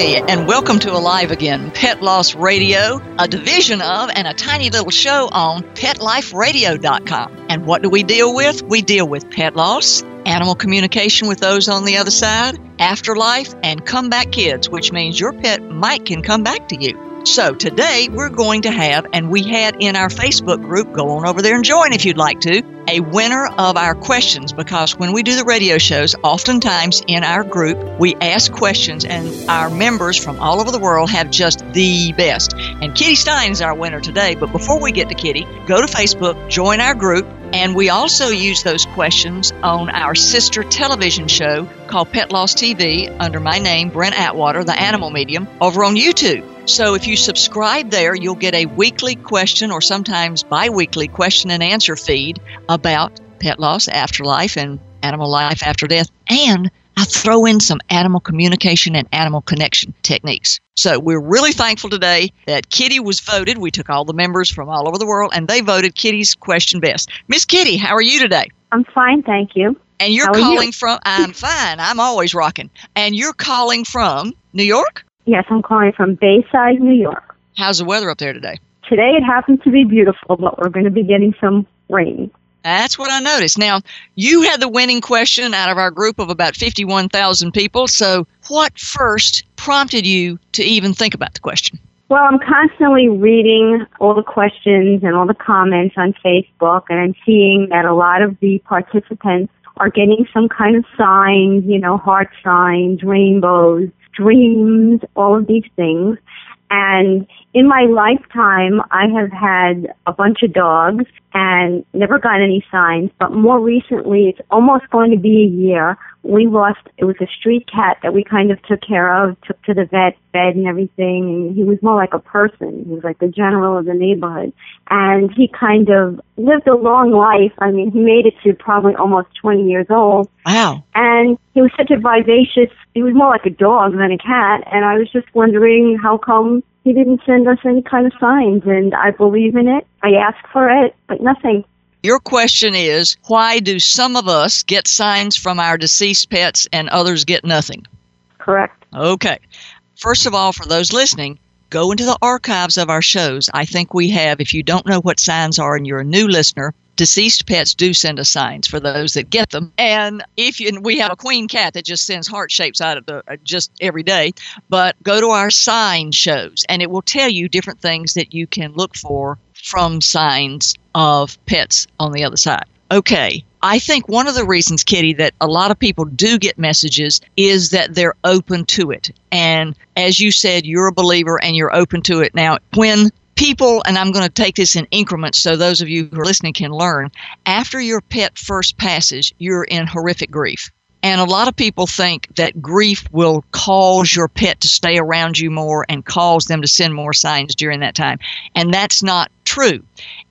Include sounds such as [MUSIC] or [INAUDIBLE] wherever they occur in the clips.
Hi, and welcome to Alive Again, Pet Loss Radio, a division of and a tiny little show on PetLifeRadio.com. And what do we deal with? We deal with pet loss, animal communication with those on the other side, afterlife, and comeback kids, which means your pet might can come back to you. So today we're going to have, and we had in our Facebook group, go on over there and join if you'd like to, a winner of our questions because when we do the radio shows, oftentimes in our group, we ask questions and our members from all over the world have just the best. And Kitty Stein is our winner today. But before we get to Kitty, go to Facebook, join our group, and we also use those questions on our sister television show called Pet Loss TV under my name, Brent Atwater, the animal medium, over on YouTube. So if you subscribe there, you'll get a weekly question or sometimes bi weekly question and answer feed about pet loss, afterlife, and animal life after death. And I throw in some animal communication and animal connection techniques. So we're really thankful today that Kitty was voted. We took all the members from all over the world and they voted Kitty's question best. Miss Kitty, how are you today? I'm fine, thank you. And you're calling you? from, I'm fine. I'm always rocking. And you're calling from New York? Yes, I'm calling from Bayside, New York. How's the weather up there today? Today it happens to be beautiful, but we're going to be getting some rain. That's what I noticed. Now, you had the winning question out of our group of about 51,000 people. So, what first prompted you to even think about the question? Well, I'm constantly reading all the questions and all the comments on Facebook, and I'm seeing that a lot of the participants are getting some kind of signs, you know, heart signs, rainbows, dreams, all of these things. And in my lifetime, I have had a bunch of dogs and never got any signs. But more recently, it's almost going to be a year. We lost, it was a street cat that we kind of took care of, took to the vet, bed and everything. And he was more like a person. He was like the general of the neighborhood. And he kind of lived a long life. I mean, he made it to probably almost 20 years old. Wow. And he was such a vivacious, he was more like a dog than a cat. And I was just wondering how come he didn't send us any kind of signs. And I believe in it. I asked for it, but nothing. Your question is why do some of us get signs from our deceased pets and others get nothing? Correct. Okay. First of all, for those listening, go into the archives of our shows. I think we have, if you don't know what signs are and you're a new listener, deceased pets do send us signs for those that get them. And if you, and we have a queen cat that just sends heart shapes out of the uh, just every day, but go to our sign shows and it will tell you different things that you can look for from signs of pets on the other side. Okay. I think one of the reasons, Kitty, that a lot of people do get messages is that they're open to it. And as you said, you're a believer and you're open to it. Now, when people, and I'm going to take this in increments so those of you who are listening can learn, after your pet first passes, you're in horrific grief. And a lot of people think that grief will cause your pet to stay around you more and cause them to send more signs during that time. And that's not true.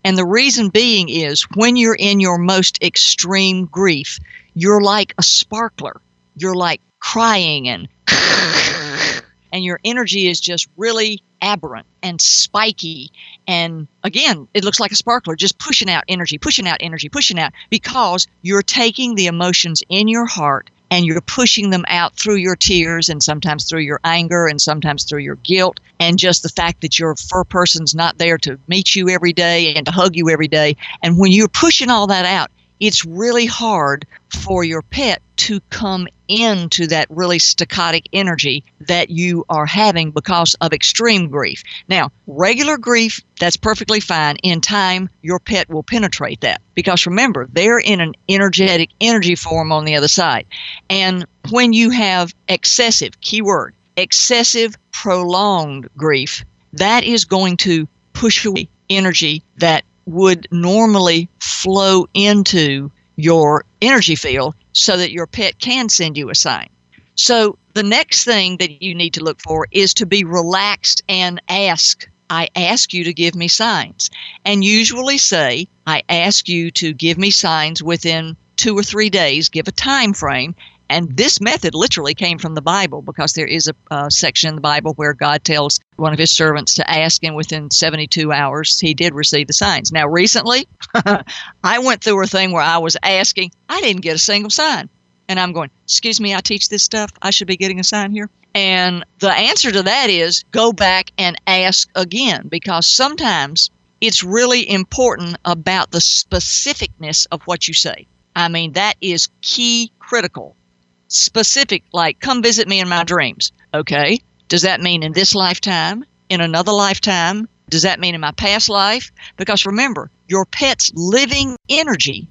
And the reason being is when you're in your most extreme grief, you're like a sparkler. You're like crying and and your energy is just really aberrant and spiky. And again it looks like a sparkler just pushing out energy pushing out energy pushing out because you're taking the emotions in your heart and you're pushing them out through your tears and sometimes through your anger and sometimes through your guilt. And just the fact that your fur person's not there to meet you every day and to hug you every day. And when you're pushing all that out it's really hard for your pet to come into that really staccatic energy that you are having because of extreme grief. Now, regular grief, that's perfectly fine. In time, your pet will penetrate that because remember, they're in an energetic energy form on the other side. And when you have excessive, keyword, excessive prolonged grief, that is going to push away energy that would normally flow into your energy field so that your pet can send you a sign. So the next thing that you need to look for is to be relaxed and ask I ask you to give me signs. And usually say, I ask you to give me signs within two or three days, give a time frame. And this method literally came from the Bible because there is a, section in the Bible where God tells one of his servants to ask him within 72 hours. He did receive the signs. Now, recently, [LAUGHS] I went through a thing where I was asking, I didn't get a single sign. And I'm going, Excuse me, I teach this stuff. I should be getting a sign here. And the answer to that is go back and ask again because sometimes it's really important about the specificness of what you say. I mean, that is key critical. Specific, like, come visit me in my dreams. Okay. Does that mean in this lifetime? In another lifetime? Does that mean in my past life? Because remember, your pet's living energy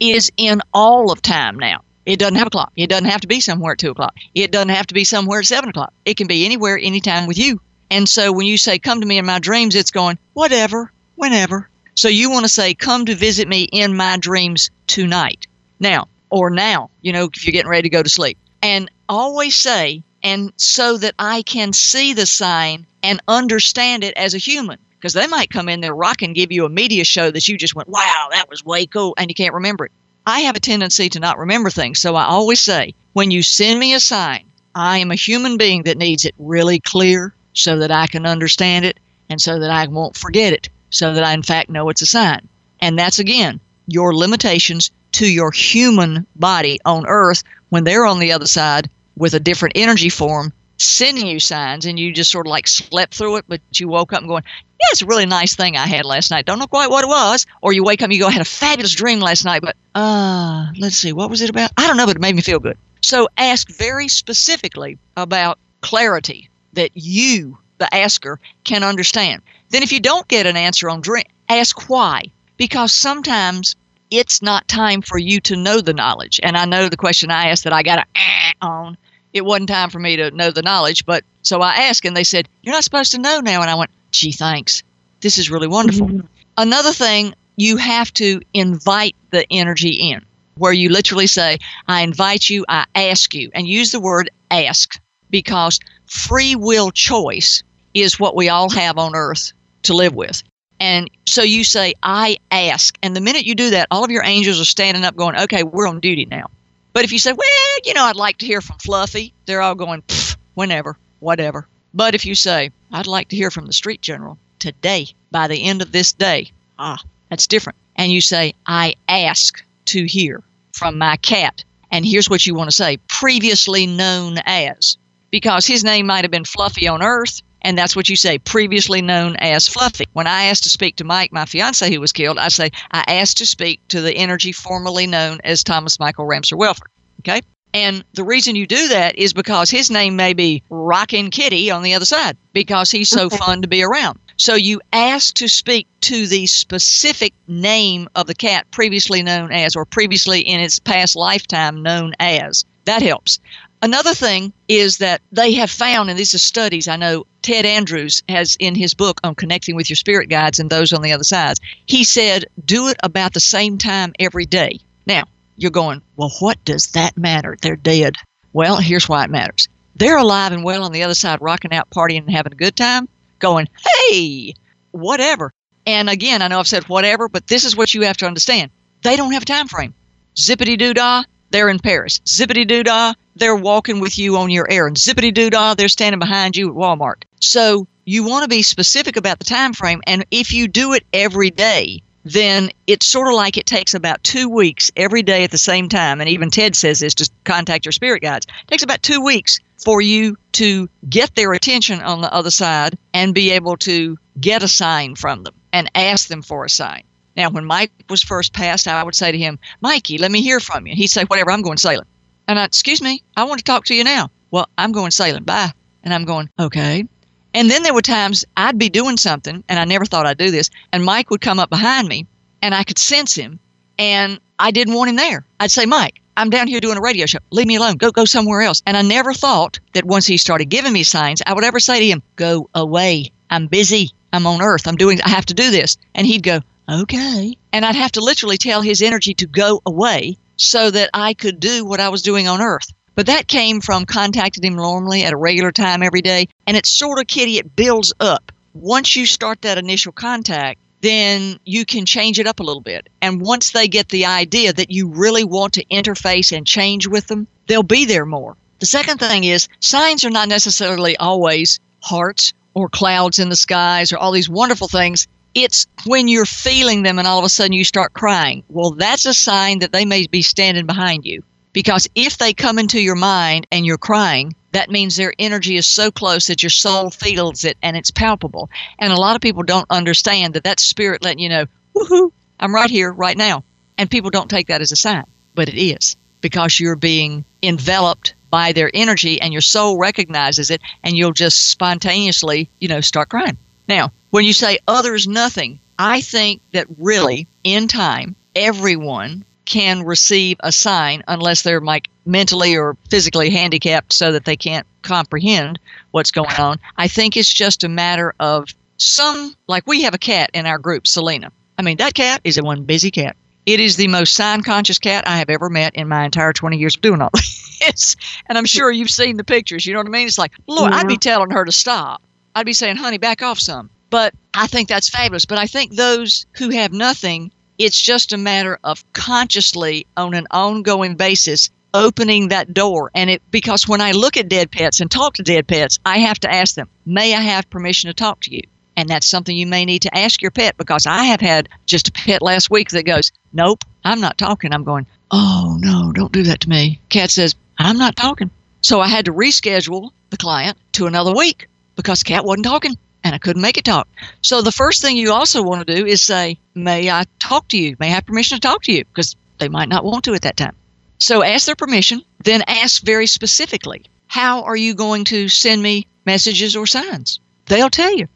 is in all of time now. It doesn't have a clock. It doesn't have to be somewhere at 2 o'clock. It doesn't have to be somewhere at 7 o'clock. It can be anywhere, anytime with you. And so when you say, come to me in my dreams, it's going, whatever, whenever. So you want to say, come to visit me in my dreams tonight. Now, or now, you know, if you're getting ready to go to sleep. And always say, and so that I can see the sign and understand it as a human. Because they might come in there rock and give you a media show that you just went, wow, that was way cool, and you can't remember it. I have a tendency to not remember things, so I always say, when you send me a sign, I am a human being that needs it really clear so that I can understand it and so that I won't forget it, so that I, in fact, know it's a sign. And that's again your limitations to your human body on earth when they're on the other side with a different energy form sending you signs and you just sort of like slept through it, but you woke up and going, yeah, it's a really nice thing I had last night. Don't know quite what it was. Or you wake up and you go, I had a fabulous dream last night, but uh, let's see, what was it about? I don't know, but it made me feel good. So ask very specifically about clarity that you, the asker, can understand. Then if you don't get an answer on dream, ask why. Because sometimes it's not time for you to know the knowledge. And I know the question I asked that I got a eh on, it wasn't time for me to know the knowledge. But so I asked, and they said, You're not supposed to know now. And I went, Gee, thanks. This is really wonderful. Mm-hmm. Another thing, you have to invite the energy in, where you literally say, I invite you, I ask you, and use the word ask because free will choice is what we all have on earth to live with. And so you say, I ask. And the minute you do that, all of your angels are standing up going, okay, we're on duty now. But if you say, well, you know, I'd like to hear from Fluffy, they're all going, whenever, whatever. But if you say, I'd like to hear from the street general today, by the end of this day, ah, that's different. And you say, I ask to hear from my cat. And here's what you want to say previously known as. Because his name might have been Fluffy on Earth, and that's what you say, previously known as Fluffy. When I asked to speak to Mike, my fiance who was killed, I say, I asked to speak to the energy formerly known as Thomas Michael Ramsor Welford. Okay? And the reason you do that is because his name may be Rockin' Kitty on the other side because he's so fun to be around. So you ask to speak to the specific name of the cat previously known as or previously in its past lifetime known as. That helps. Another thing is that they have found, and these are studies, I know Ted Andrews has in his book on connecting with your spirit guides and those on the other sides, he said, do it about the same time every day. Now, you're going, well, what does that matter? They're dead. Well, here's why it matters. They're alive and well on the other side, rocking out, partying, and having a good time, going, hey, whatever. And again, I know I've said whatever, but this is what you have to understand. They don't have a time frame. Zippity doo dah, they're in Paris. Zippity doo dah, they're walking with you on your errand. Zippity doo dah, they're standing behind you at Walmart. So you want to be specific about the time frame, and if you do it every day, then it's sort of like it takes about two weeks every day at the same time. And even Ted says this to contact your spirit guides. It takes about two weeks for you to get their attention on the other side and be able to get a sign from them and ask them for a sign. Now, when Mike was first passed, I would say to him, Mikey, let me hear from you. He'd say, whatever, I'm going sailing. And I, excuse me, I want to talk to you now. Well, I'm going sailing. Bye. And I'm going, okay. And then there were times I'd be doing something, and I never thought I'd do this, and Mike would come up behind me, and I could sense him, and I didn't want him there. I'd say, Mike, I'm down here doing a radio show. Leave me alone. Go go somewhere else. And I never thought that once he started giving me signs, I would ever say to him, Go away. I'm busy. I'm on earth. I'm doing I have to do this. And he'd go, okay. And I'd have to literally tell his energy to go away so that I could do what I was doing on earth. But that came from contacting him normally at a regular time every day. And it's sort of, Kitty, it builds up. once you start that initial contact, then you can change it up a little bit. And once they get the idea that you really want to interface and change with them, they'll be there more. The second thing is signs are not necessarily always hearts or clouds in the skies or all these wonderful things. It's when you're feeling them and all of a sudden you start crying. Well, that's a sign that they may be standing behind you. Because if they come into your mind and you're crying, that means their energy is so close that your soul feels it and it's palpable. And a lot of people don't understand that that's spirit letting you know, woohoo, I'm right here, right now. And people don't take that as a sign, but it is because you're being enveloped by their energy and your soul recognizes it and you'll just spontaneously, you know, start crying. Now, when you say others nothing, I think that really in time, everyone can receive a sign unless they're like mentally or physically handicapped so that they can't comprehend what's going on. I think it's just a matter of some, like we have a cat in our group, Selena. I mean, that cat is a one busy cat. It is the most sign conscious cat I have ever met in my entire 20 years of doing all [LAUGHS] this. and I'm sure you've seen the pictures. You know what I mean? It's like, Lord, yeah. I'd be telling her to stop. I'd be saying, honey, back off some. But I think that's fabulous. But I think those who have nothing it's just a matter of consciously, on an ongoing basis, opening that door. And it because when I look at dead pets and talk to dead pets, I have to ask them, "May I have permission to talk to you?" And that's something you may need to ask your pet because I have had just a pet last week that goes, "Nope, I'm not talking." I'm going, "Oh no, don't do that to me." Cat says, "I'm not talking." So I had to reschedule the client to another week because cat wasn't talking and I couldn't make it talk. So the first thing you also want to do is say, May I talk to you? May I have permission to talk to you? Because they might not want to at that time. So ask their permission, then ask very specifically, How are you going to send me messages or signs? They'll tell you.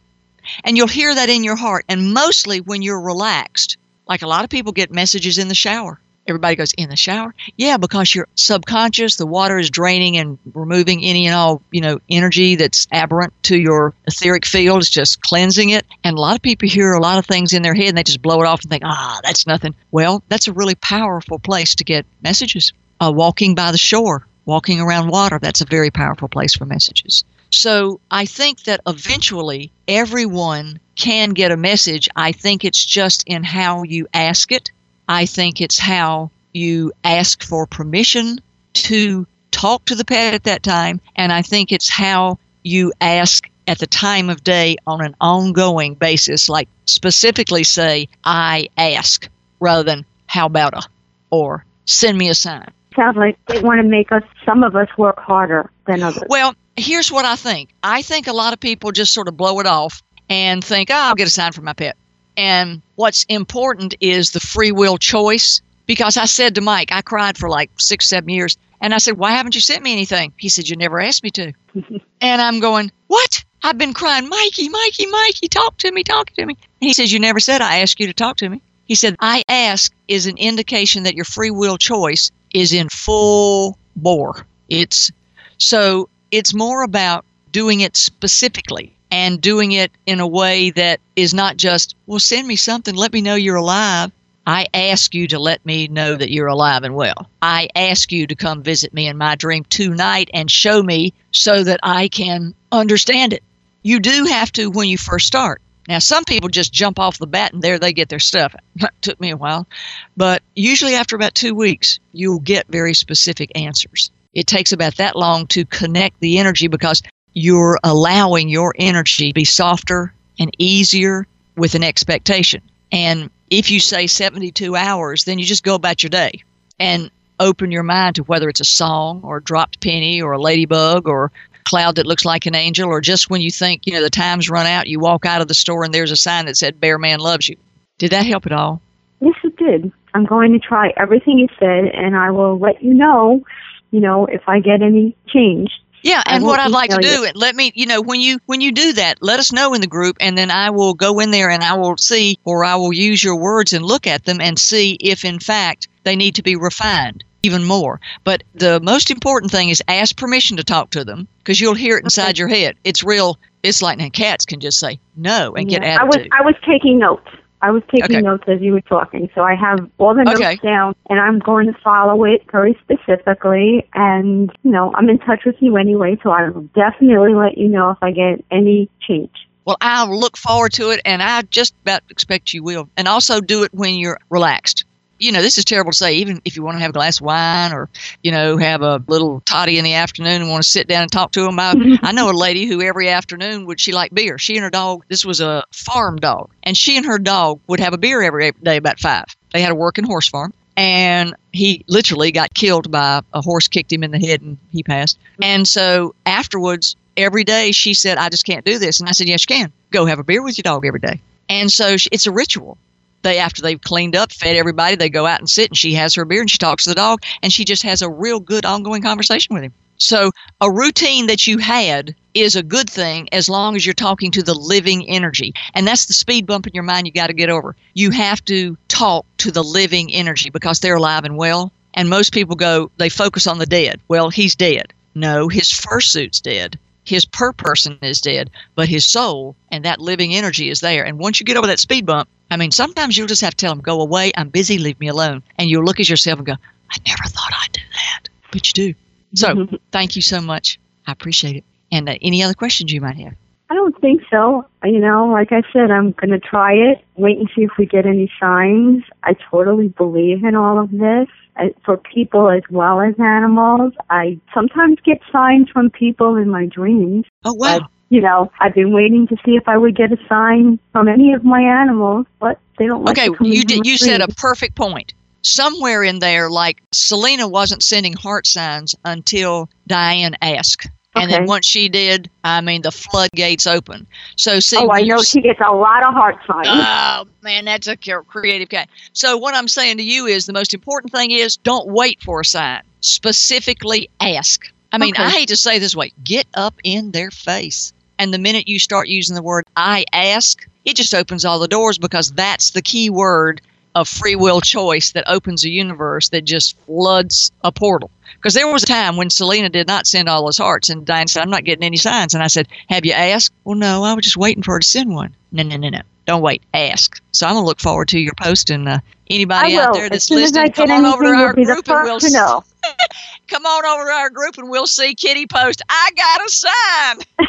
And you'll hear that in your heart. And mostly when you're relaxed, like a lot of people get messages in the shower everybody goes in the shower? Yeah because your subconscious the water is draining and removing any and all you know energy that's aberrant to your etheric field. It's just cleansing it. And a lot of people hear a lot of things in their head and they just blow it off and think ah that's nothing. Well that's a really powerful place to get messages. Uh, walking by the shore walking around water that's a very powerful place for messages. So i think that eventually everyone can get a message. I think it's just in how you ask it I think it's how you ask for permission to talk to the pet at that time. And I think it's how you ask at the time of day on an ongoing basis, like specifically say, I ask, rather than how about a, or send me a sign. Sounds like they want to make us, some of us, work harder than others. Well, here's what I think. I think a lot of people just sort of blow it off and think, oh, I'll get a sign from my pet. And what's important is the free will choice. Because I said to Mike, I cried for like six, seven years. And I said, Why haven't you sent me anything? He said, You never asked me to. [LAUGHS] and I'm going, What? I've been crying, Mikey, Mikey, Mikey, talk to me, talk to me. And he says, You never said I asked you to talk to me. He said, I ask is an indication that your free will choice is in full bore. It's so it's more about doing it specifically and doing it in a way that is not just, well, send me something, let me know you're alive. I ask you to let me know that you're alive and well. I ask you to come visit me in my dream tonight and show me so that I can understand it. You do have to when you first start. Now, some people just jump off the bat and there they get their stuff. [LAUGHS] It took me a while. But usually, after about two weeks, you'll get very specific answers. It takes about that long to connect the energy because you're allowing your energy to be softer and easier with an expectation. And if you say 72 hours, then you just go about your day and open your mind to whether it's a song or a dropped penny or a ladybug or a cloud that looks like an angel or just when you think, you know, the time's run out, you walk out of the store and there's a sign that said Bear Man loves you. Did that help at all? Yes, it did. I'm going to try everything you said and I will let you know, you know, if I get any change. Yeah, and what I'd like to do, you. let me, you know, when you when you do that, let us know in the group, and then I will go in there and I will see, or I will use your words and look at them and see if, in fact, they need to be refined even more. But the most important thing is ask permission to talk to them because you'll hear it inside okay. your head. It's real. It's like now cats can just say no and yeah, get attitude. I was I was taking notes. I was taking okay. notes as you were talking, so I have all the notes okay. down, and I'm going to follow it very specifically. And you know, I'm in touch with you anyway, so I will definitely let you know if I get any change. Well, I look forward to it, and I just about expect you will. And also do it when you're relaxed. You know, this is terrible to say, even if you want to have a glass of wine or, you know, have a little toddy in the afternoon and want to sit down and talk to them. I, [LAUGHS] I know a lady who every afternoon would she like beer. She and her dog, this was a farm dog, and she and her dog would have a beer every day about five. They had a working horse farm and he literally got killed by a horse kicked him in the head and he passed. And so afterwards, every day she said, "I just can't do this," and I said, "Yes, you can. Go have a beer with your dog every day." And so it's a ritual. They after they've cleaned up, fed everybody, they go out and sit, and she has her beer and she talks to the dog, and she just has a real good ongoing conversation with him. So a routine that you had is a good thing as long as you're talking to the living energy. And that's the speed bump in your mind you got to get over. You have to talk to the living energy because they're alive and well. And most people go, they focus on the dead. Well, he's dead. No, his fursuit's dead. His per person is dead, but his soul and that living energy is there. And once you get over that speed bump, I mean, sometimes you'll just have to tell them, go away, I'm busy, leave me alone. And you'll look at yourself and go, I never thought I'd do that. But you do. So [LAUGHS] thank you so much. I appreciate it. And uh, any other questions you might have? I don't think so. You know, like I said, I'm going to try it, wait and see if we get any signs. I totally believe in all of this. I, for people as well as animals, I sometimes get signs from people in my dreams. Oh, wow. You know, I've been waiting to see if I would get a sign from any of my animals, but they don't like okay, you did. You said a perfect point. Somewhere in there, like Selena wasn't sending heart signs until Diane asked, and then once she did, I mean, the floodgates open. So see, Oh, I know she gets a lot of heart signs. Oh man, that's a creative cat. So what I'm saying to you is the most important thing is don't wait for a sign. Specifically ask. I mean, Okay. I hate to say this way, get up in their face. And the minute you start using the word I ask, it just opens all the doors because that's the key word of free will choice that opens a universe that just floods a portal. Because there was a time when Selena did not send all those hearts, and Diane said, I'm not getting any signs. And I said, Have you asked? Well, no, I was just waiting for her to send one. No, no, no, no. Don't wait. Ask. So I'm going to look forward to your post. And uh, anybody out there that's soon as I listening, come on over to our you'll be the group and we'll to know. [LAUGHS] come on over to our group and we'll see Kitty post. I got a sign.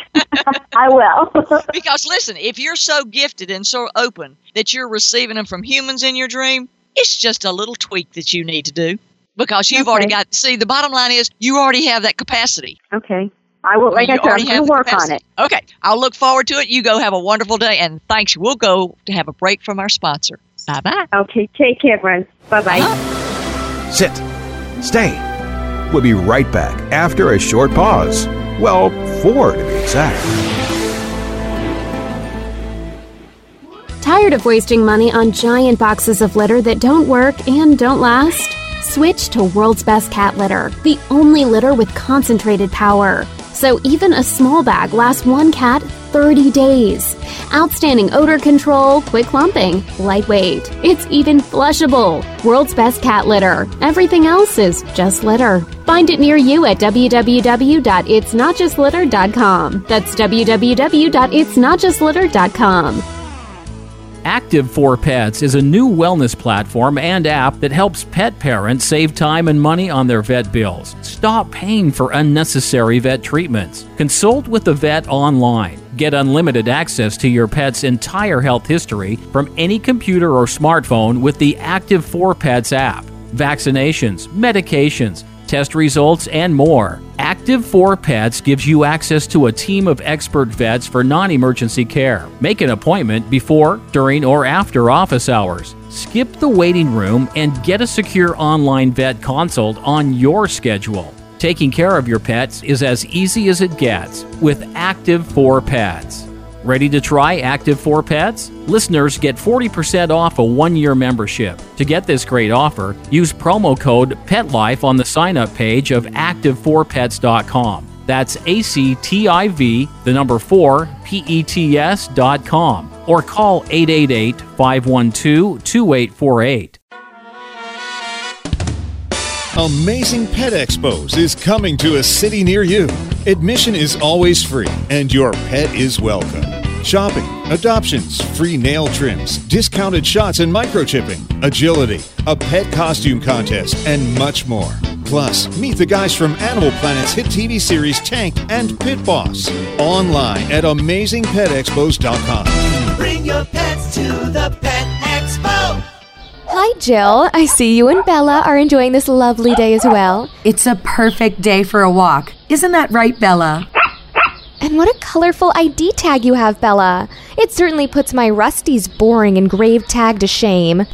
[LAUGHS] [LAUGHS] I will. because listen, if you're so gifted and so open that you're receiving them from humans in your dream, it's just a little tweak that you need to do because you've already Okay. got. See, the bottom line is you already have that capacity. okay. I will. Like You I said, already I'm have going to the work on it. Okay, I'll look forward to it. You go have a wonderful day, and thanks. We'll go to have a break from our sponsor. Bye bye. Okay. Take care, friends. Bye bye. Sit. Stay. We'll be right back after a short pause. Well, four to be exact. Tired of wasting money on giant boxes of litter that don't work and don't last? Switch to World's Best Cat Litter, the only litter with concentrated power. So even a small bag lasts one cat 30 days. Outstanding odor control, quick lumping, lightweight. It's even flushable. World's Best Cat Litter. Everything else is just litter. Find it near you at www.itsnotjustlitter.com. That's www.itsnotjustlitter.com. Active for Pets is a new wellness platform and app that helps pet parents save time and money on their vet bills. Stop paying for unnecessary vet treatments. Consult with the vet online. Get unlimited access to your pet's entire health history from any computer or smartphone with the Active for Pets app. Vaccinations, medications, test results, and more. Active 4 Pets gives you access to a team of expert vets for non emergency care. Make an appointment before, during, or after office hours. Skip the waiting room and get a secure online vet consult on your schedule. Taking care of your pets is as easy as it gets with Active 4 Pets. Ready to try Active 4 Pets? Listeners get 40% off a one year membership. To get this great offer, use promo code PETLIFE on the sign up page of active4pets.com. That's A C T I V, the number 4, P E T S dot com. Or call 888 512 2848. Amazing Pet Expos is coming to a city near you. Admission is always free, and your pet is welcome. Shopping, adoptions, free nail trims, discounted shots and microchipping, agility, a pet costume contest, and much more. Plus, meet the guys from Animal Planet's hit TV series Tanked and Pit Boss. Online at AmazingPetExpos.com. Bring your pets to the Pet Expo. Hi, Jill. I see you and Bella are enjoying this lovely day as well. It's a perfect day for a walk. Isn't that right, Bella? And what a colorful ID tag you have, Bella. It certainly puts my Rusty's boring engraved tag to shame.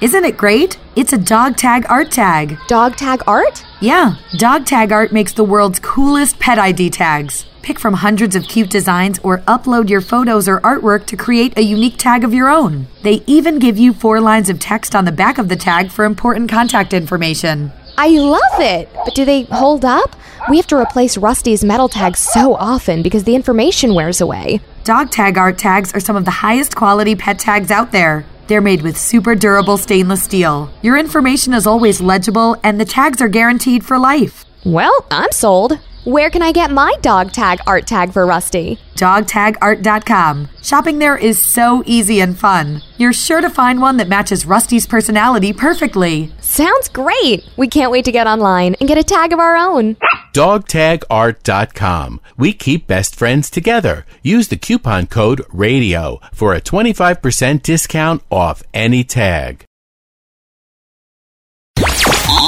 Isn't it great? It's a dog tag art tag. Dog tag art? Yeah, dog tag art makes the world's coolest pet ID tags. Pick from hundreds of cute designs or upload your photos or artwork to create a unique tag of your own. They even give you four lines of text on the back of the tag for important contact information. I love it! But do they hold up? We have to replace Rusty's metal tags so often because the information wears away. Dog tag art tags are some of the highest quality pet tags out there. They're made with super durable stainless steel. Your information is always legible, and the tags are guaranteed for life. Well, I'm sold. Where can I get my dog tag art tag for Rusty? DogTagArt.com. Shopping there is so easy and fun. You're sure to find one that matches Rusty's personality perfectly. Sounds great! We can't wait to get online and get a tag of our own. DogTagArt.com. We keep best friends together. Use the coupon code RADIO for a 25% discount off any tag.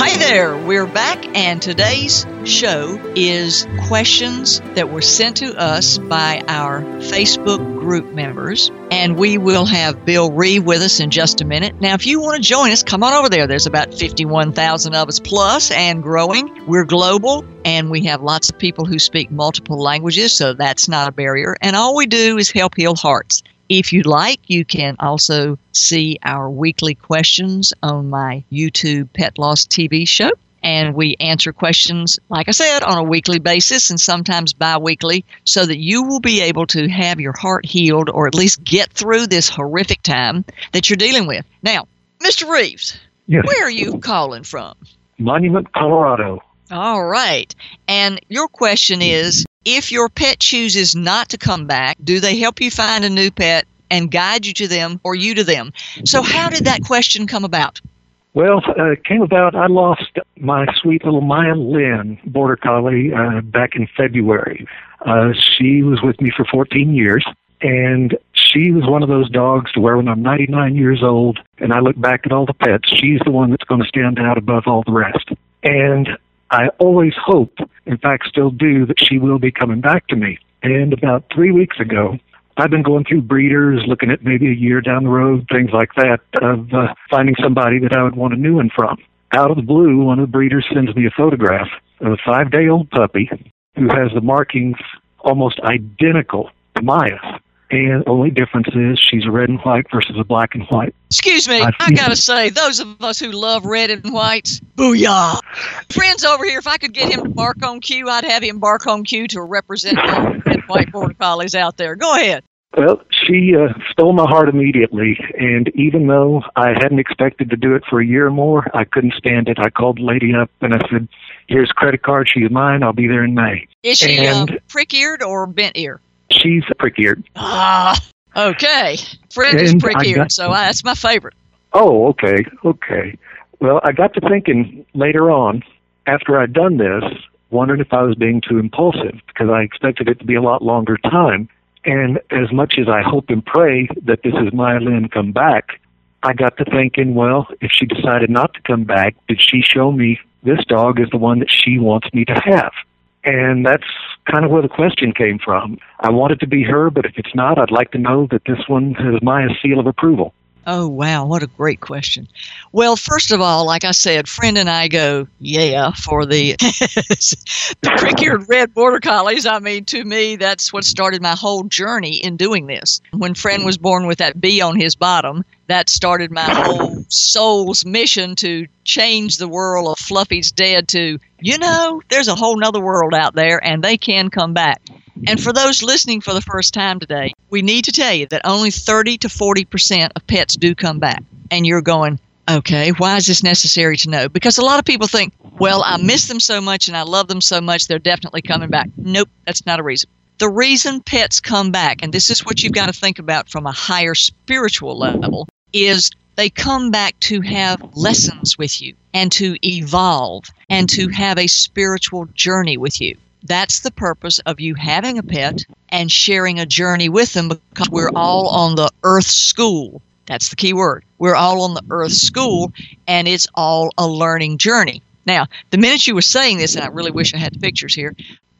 Hi there, we're back, and today's show is questions that were sent to us by our Facebook group members. And we will have Bill Ree with us in just a minute. Now, if you want to join us, come on over there. There's about 51,000 of us plus and growing. We're global, and we have lots of people who speak multiple languages, so that's not a barrier. And all we do is help heal hearts. If you'd like, you can also see our weekly questions on my YouTube Pet Loss TV show. And we answer questions, like I said, on a weekly basis and sometimes bi weekly, so that you will be able to have your heart healed or at least get through this horrific time that you're dealing with. Now, Mr. Reeves, Yes. where are you calling from? Monument, Colorado. All right. And your question is if your pet chooses not to come back, do they help you find a new pet and guide you to them or you to them? So, how did that question come about? Well, uh, it came about. I lost my sweet little Maya Lynn, border collie, uh, back in February. Uh, she was with me for 14 years, and she was one of those dogs to where when I'm 99 years old and I look back at all the pets, she's the one that's going to stand out above all the rest. And I always hope, in fact, still do, that she will be coming back to me. And about three weeks ago, I've been going through breeders, looking at maybe a year down the road, things like that, of uh, finding somebody that I would want a new one from. Out of the blue, one of the breeders sends me a photograph of a five day old puppy who has the markings almost identical to Maya's. And the only difference is she's a red and white versus a black and white. Excuse me, I- I gotta say, those of us who love red and whites, booyah! Friends over here, if I could get him to bark on cue, I'd have him bark on cue to represent the red and white border collies out there. Go ahead. Well, she uh, stole my heart immediately, and even though I hadn't expected to do it for a year or more, I couldn't stand it. I called the lady up and I said, "Here's a credit card. She's mine. I'll be there in May." Is she um, And- prick-eared or bent-eared? She's prick-eared. Ah, okay. Friend is And I prick-eared, got- so that's my favorite. Oh, okay, okay. Well, I got to thinking later on, after I'd done this, wondering if I was being too impulsive because I expected it to be a lot longer time. And as much as I hope and pray that this is Maya Lynn come back, I got to thinking, well, if she decided not to come back, did she show me this dog is the one that she wants me to have? And that's kind of where the question came from. I want it to be her, but if it's not, I'd like to know that this one has Maya's seal of approval. Oh, wow. What a great question. Well, first of all, like I said, friend and I go, yeah, for the, [LAUGHS] the prick eared red border collies. I mean, to me, that's what started my whole journey in doing this. When friend was born with that bee on his bottom, that started my whole soul's mission to change the world of Fluffy's dead to, you know, there's a whole nother world out there and they can come back. And for those listening for the first time today, we need to tell you that only 30 to 40% of pets do come back. And you're going, okay, why is this necessary to know? Because a lot of people think, well, I miss them so much and I love them so much, they're definitely coming back. Nope, that's not a reason. The reason pets come back, and this is what you've got to think about from a higher spiritual level, is they come back to have lessons with you and to evolve and to have a spiritual journey with you. That's the purpose of you having a pet and sharing a journey with them because we're all on the earth school. That's the key word. We're all on the earth school and it's all a learning journey. Now, the minute you were saying this, and I really wish I had the pictures here,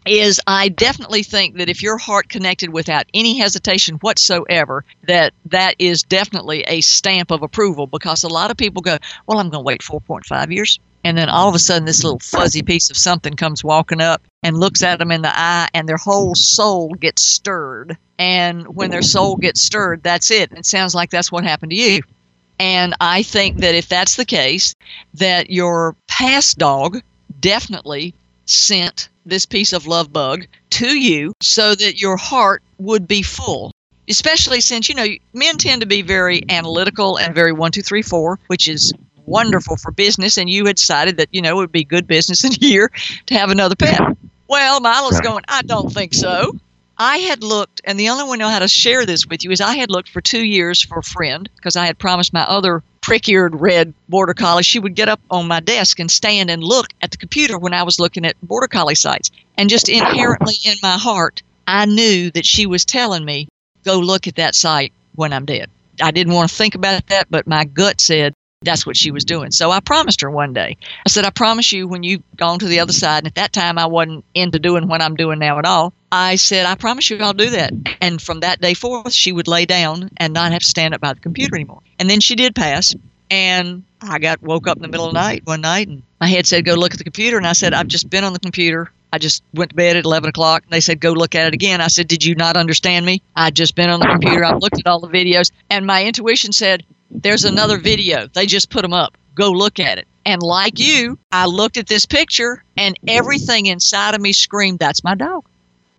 is I definitely think that if your heart connected without any hesitation whatsoever, that that is definitely a stamp of approval because a lot of people go, well, I'm going to wait 4.5 years. And then all of a sudden, this little fuzzy piece of something comes walking up and looks at them in the eye, and their whole soul gets stirred. And when their soul gets stirred, that's it. It sounds like that's what happened to you. And I think that if that's the case, that your past dog definitely sent this piece of love bug to you so that your heart would be full. Especially since, you know, men tend to be very analytical and very one, two, three, four, which is wonderful for business. And you had decided that, you know, it would be good business [LAUGHS] in here to have another pet. Well, Milo's going, I don't think so. I had looked, and the only one I know how to share this with you is I had looked for two years for a friend because I had promised my other prick-eared red border collie she would get up on my desk and stand and look at the computer when I was looking at border collie sites. And just inherently in my heart, I knew that she was telling me, go look at that site when I'm dead. I didn't want to think about that, but my gut said, that's what she was doing. So I promised her one day. I said, I promise you when you've gone to the other side, and at that time I wasn't into doing what I'm doing now at all. I said, I promise you I'll do that. And from that day forth, she would lay down and not have to stand up by the computer anymore. And then she did pass. And I got woke up in the middle of the night one night and my head said, Go look at the computer. And I said, I've just been on the computer. I just went to bed at 11 o'clock. And they said, Go look at it again. I said, Did you not understand me? I'd just been on the computer. I've looked at all the videos. And my intuition said, There's another video. They just put them up. Go look at it. And like you, I looked at this picture and everything inside of me screamed, That's my dog.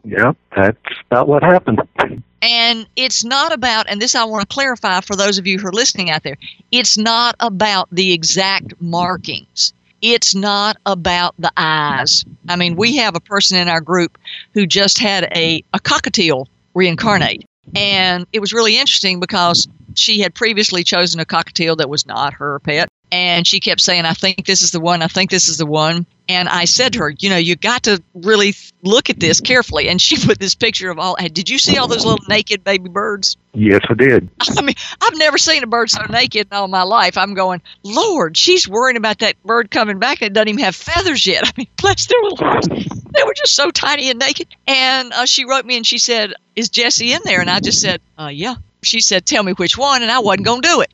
Yep, that's about what happened. And it's not about, and this I want to clarify for those of you who are listening out there, it's not about the exact markings. It's not about the eyes. I mean, we have a person in our group who just had a, a cockatiel reincarnate. And it was really interesting because she had previously chosen a cockatiel that was not her pet. And she kept saying, I think this is the one, I think this is the one. And I said to her, you know, you got to really look at this carefully. And she [LAUGHS] put this picture of all, did you see all those little naked baby birds? Yes, I did. [LAUGHS] I mean, I've never seen a bird so naked in all my life. I'm going, Lord, she's worrying about that bird coming back and doesn't even have feathers yet. [LAUGHS] I mean, bless their little hearts. They were just so tiny and naked. And uh, she wrote me and she said, Is Jesse in there? And I just said, uh, Yeah. She said, Tell me which one. And I wasn't going to do it.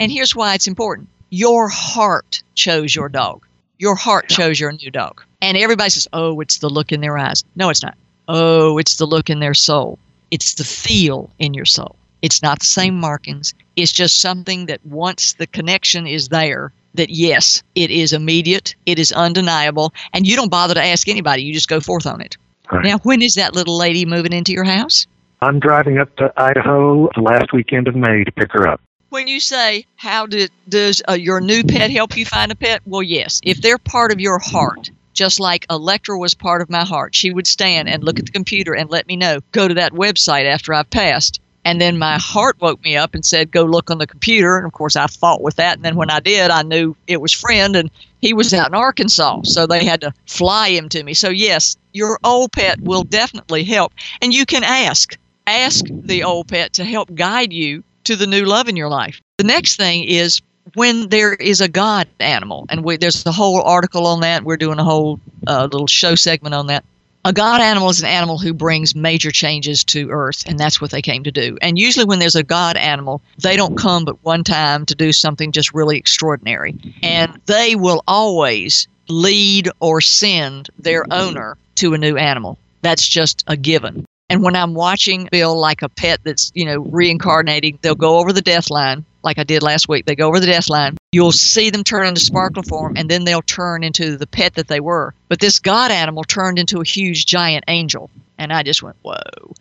And here's why it's important your heart chose your dog. Your heart chose your new dog. And everybody says, oh, it's the look in their eyes. No, it's not. Oh, it's the look in their soul. It's the feel in your soul. It's not the same markings. It's just something that once the connection is there, that yes, it is immediate, it is undeniable, and you don't bother to ask anybody. You just go forth on it. Right. Now, when is that little lady moving into your house? I'm driving up to Idaho the last weekend of May to pick her up when you say how does uh, your new pet help you find a pet? Well yes. If they're part of your heart just like Electra was part of my heart she would stand and look at the computer and let me know go to that website after i've passed. And then my heart woke me up and said go look on the computer. And of course i fought with that. And then when i did i knew it was friend and he was out in arkansas. So they had to fly him to me. So yes your old pet will definitely help. And you can ask ask the old pet to help guide you to the new love in your life. The next thing is when there is a God animal, and we, there's a whole article on that. We're doing a whole uh, little show segment on that. A God animal is an animal who brings major changes to Earth, and that's what they came to do. And usually, when there's a God animal, they don't come but one time to do something just really extraordinary. And they will always lead or send their owner to a new animal. That's just a given. And when I'm watching Bill like a pet that's, you know, reincarnating, they'll go over the death line, like I did last week. They go over the death line. You'll see them turn into sparkle form, and then they'll turn into the pet that they were. But this God animal turned into a huge giant angel. And I just went, whoa.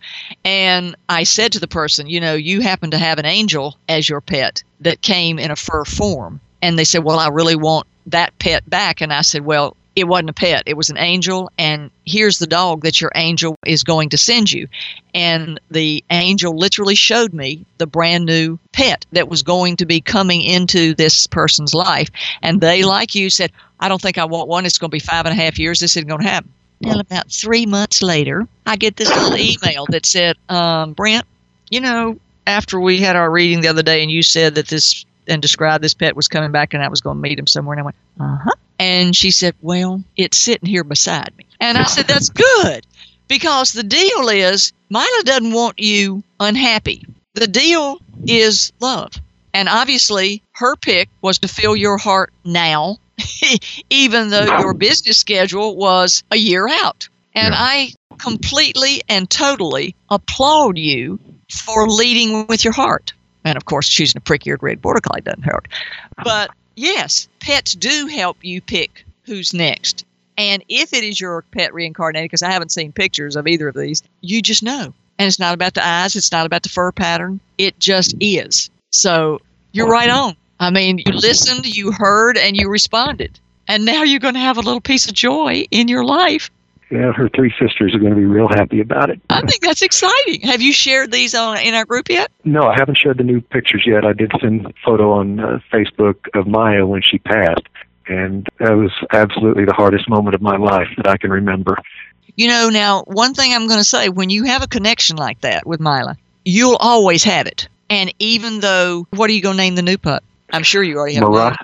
And I said to the person, you know, you happen to have an angel as your pet that came in a fur form. And they said, well, I really want that pet back. And I said, well, it wasn't a pet, it was an angel, and here's the dog that your angel is going to send you. And the angel literally showed me the brand new pet that was going to be coming into this person's life. And they, like you, said, I don't think I want one. It's going to be five and a half years. This isn't going to happen. Well, about three months later, I get this little email that said, um, Brent, you know, after we had our reading the other day and you said that this and described this pet was coming back and I was going to meet him somewhere. And I went, uh huh. And she said, well, it's sitting here beside me. And I said, that's good because the deal is Mila doesn't want you unhappy. The deal is love. And obviously, her pick was to fill your heart now, [LAUGHS] even though your business schedule was a year out. And I completely and totally applaud you for leading with your heart. And of course, choosing a prick eared red border collie doesn't hurt. But yes, pets do help you pick who's next. And if it is your pet reincarnated, because I haven't seen pictures of either of these, you just know. And it's not about the eyes, it's not about the fur pattern, it just is. So you're right on. I mean, you listened, you heard, and you responded. And now you're going to have a little piece of joy in your life. Yeah, her three sisters are going to be real happy about it. I think that's exciting. Have you shared these on in our group yet? No, I haven't shared the new pictures yet. I did send a photo on uh, Facebook of Maya when she passed, and that was absolutely the hardest moment of my life that I can remember. You know, now, one thing I'm going to say when you have a connection like that with Mila, you'll always have it. And even though, what are you going to name the new pup? I'm sure you already have Mariah.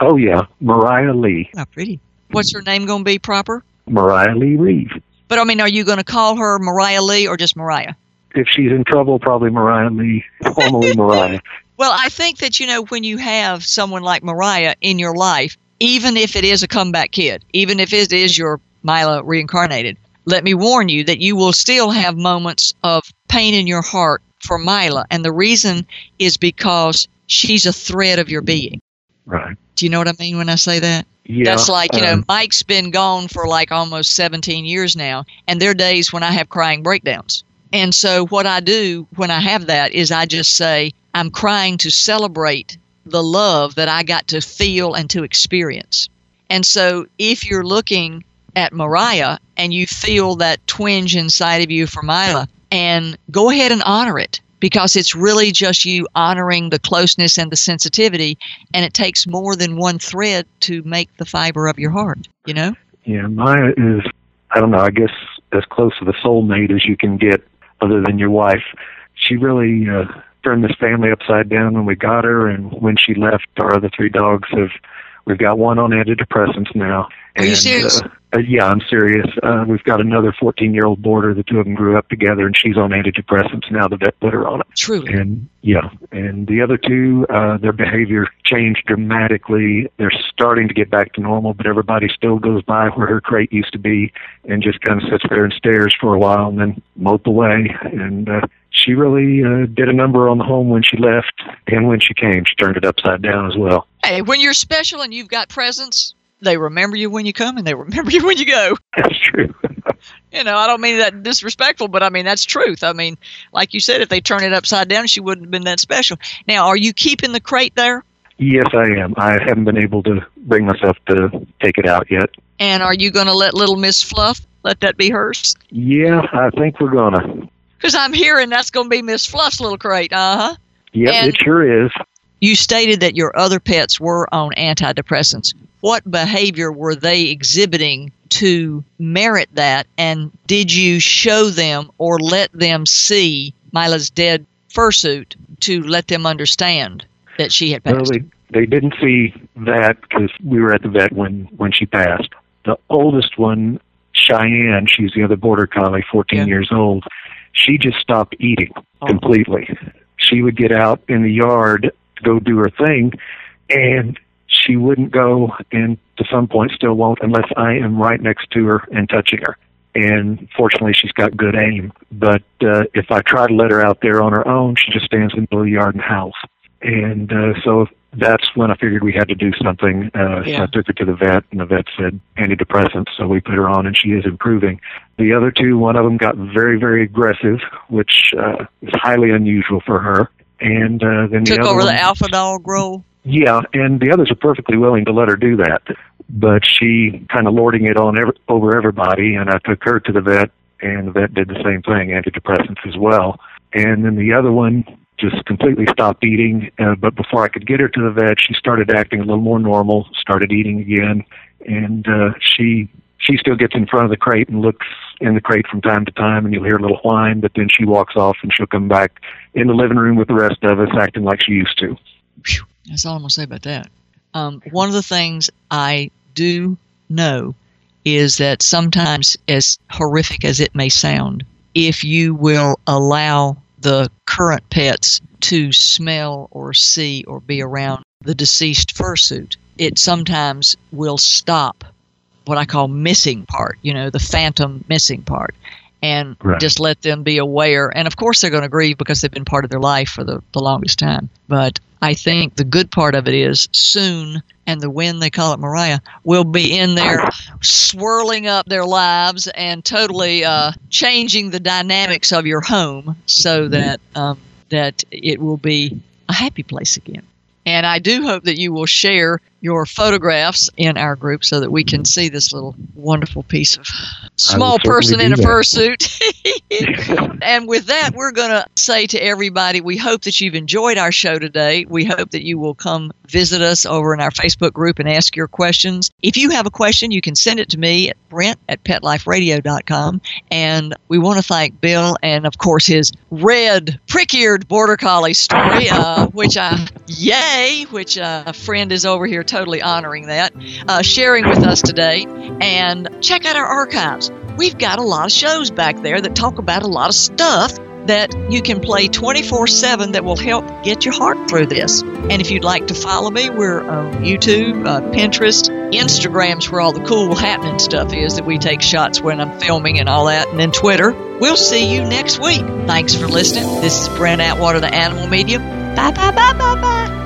Oh yeah, Mariah Lee. How pretty. What's her name going to be proper? Mariah Lee Reeve. But I mean, are you going to call her Mariah Lee or just Mariah? If she's in trouble, probably Mariah Lee, [LAUGHS] formerly Mariah. Well, I think that, you know, when you have someone like Mariah in your life, even if it is a comeback kid, even if it is your Mila reincarnated, let me warn you that you will still have moments of pain in your heart for Mila. And the reason is because she's a thread of your being. Right. Do you know what I mean when I say that? Yeah. That's like, you know, um, Mike's been gone for like almost 17 years now, and there are days when I have crying breakdowns. And so, what I do when I have that is I just say, I'm crying to celebrate the love that I got to feel and to experience. And so, if you're looking at Mariah and you feel that twinge inside of you for Mila, and go ahead and honor it because it's really just you honoring the closeness and the sensitivity, and it takes more than one thread to make the fiber of your heart, you know? Yeah, Maya is, I don't know, I guess as close to the soulmate as you can get other than your wife. She really uh, turned this family upside down when we got her, and when she left, our other three dogs have, we've got one on antidepressants now. Are you and, serious? Uh, uh, yeah, I'm serious. Uh, we've got another 14 year old boarder. The two of them grew up together, and she's on antidepressants now. The vet put her on it. Truly. And yeah, and the other two, uh, their behavior changed dramatically. They're starting to get back to normal, but everybody still goes by where her crate used to be and just kind of sits there and stares for a while and then mope away. And uh, she really uh, did a number on the home when she left and when she came. She turned it upside down as well. Hey, when you're special and you've got presence, they remember you when you come and they remember [LAUGHS] you when you go. That's true. [LAUGHS] You know, I don't mean that disrespectful, but I mean that's truth. I mean, like you said, if they turn it upside down, she wouldn't have been that special. Now, are you keeping the crate there? Yes, I am. I haven't been able to bring myself to take it out yet. And are you going to let little Miss Fluff let that be hers? Yeah, I think we're gonna. Because I'm hearing that's going to be Miss Fluff's little crate. Uh huh. Yep, And- it sure is. You stated that your other pets were on antidepressants. What behavior were they exhibiting to merit that? And did you show them or let them see Mila's dead fursuit to let them understand that she had Well, passed? they they didn't see that because we were at the vet when when she passed. The oldest one, Cheyenne, she's the other border collie, 14 years old. She just stopped eating oh. completely. She would get out in the yard to go do her thing, and she wouldn't go, and to some point still won't, unless I am right next to her and touching her. And fortunately, she's got good aim. But uh, if I try to let her out there on her own, she just stands in the middle of the yard and howls. And uh, so that's when I figured we had to do something. Uh, so I took her to the vet, and the vet said antidepressants. So we put her on, and she is improving. The other two, one of them got very, very aggressive, which uh, is highly unusual for her. And uh, then the Took other over one, the alpha dog role. Yeah, and the others are perfectly willing to let her do that, but she kind of lording it on every, over everybody. And I took her to the vet, and the vet did the same thing, antidepressants as well. And then the other one just completely stopped eating. Uh, but before I could get her to the vet, she started acting a little more normal, started eating again, and uh, she she still gets in front of the crate and looks in the crate from time to time, and you'll hear a little whine. But then she walks off, and she'll come back in the living room with the rest of us, acting like she used to. That's all I'm gonna say about that. Um, one of the things I do know is that sometimes, as horrific as it may sound, if you will allow the current pets to smell or see or be around the deceased fursuit, it sometimes will stop what I call missing part, you know, the phantom missing part, and Right. just let them be aware. And of course, they're going to grieve because they've been part of their life for the, the longest time. But I think the good part of it is soon, and the wind they call it Mariah will be in there swirling up their lives and totally uh, changing the dynamics of your home so that um, that it will be a happy place again. And I do hope that you will share your photographs in our group so that we can see this little wonderful piece of small person in a fursuit. [LAUGHS] and with that, we're going to say to everybody, we hope that you've enjoyed our show today. We hope that you will come visit us over in our Facebook group and ask your questions. If you have a question, you can send it to me at brent at petliferadio.com. And we want to thank Bill and, of course, his red, prick-eared border collie story, uh, which I, yay, which uh, a friend is over here totally honoring that, uh, sharing with us today. And check out our archives. We've got a lot of shows back there that talk about a lot of stuff that you can play 24 7 that will help get your heart through this. And if you'd like to follow me, we're on YouTube, uh, Pinterest, Instagram's where all the cool happening stuff is that we take shots when I'm filming and all that, and then Twitter. We'll see you next week. Thanks for listening. This is Brent Atwater, the Animal Medium. Bye bye bye bye bye.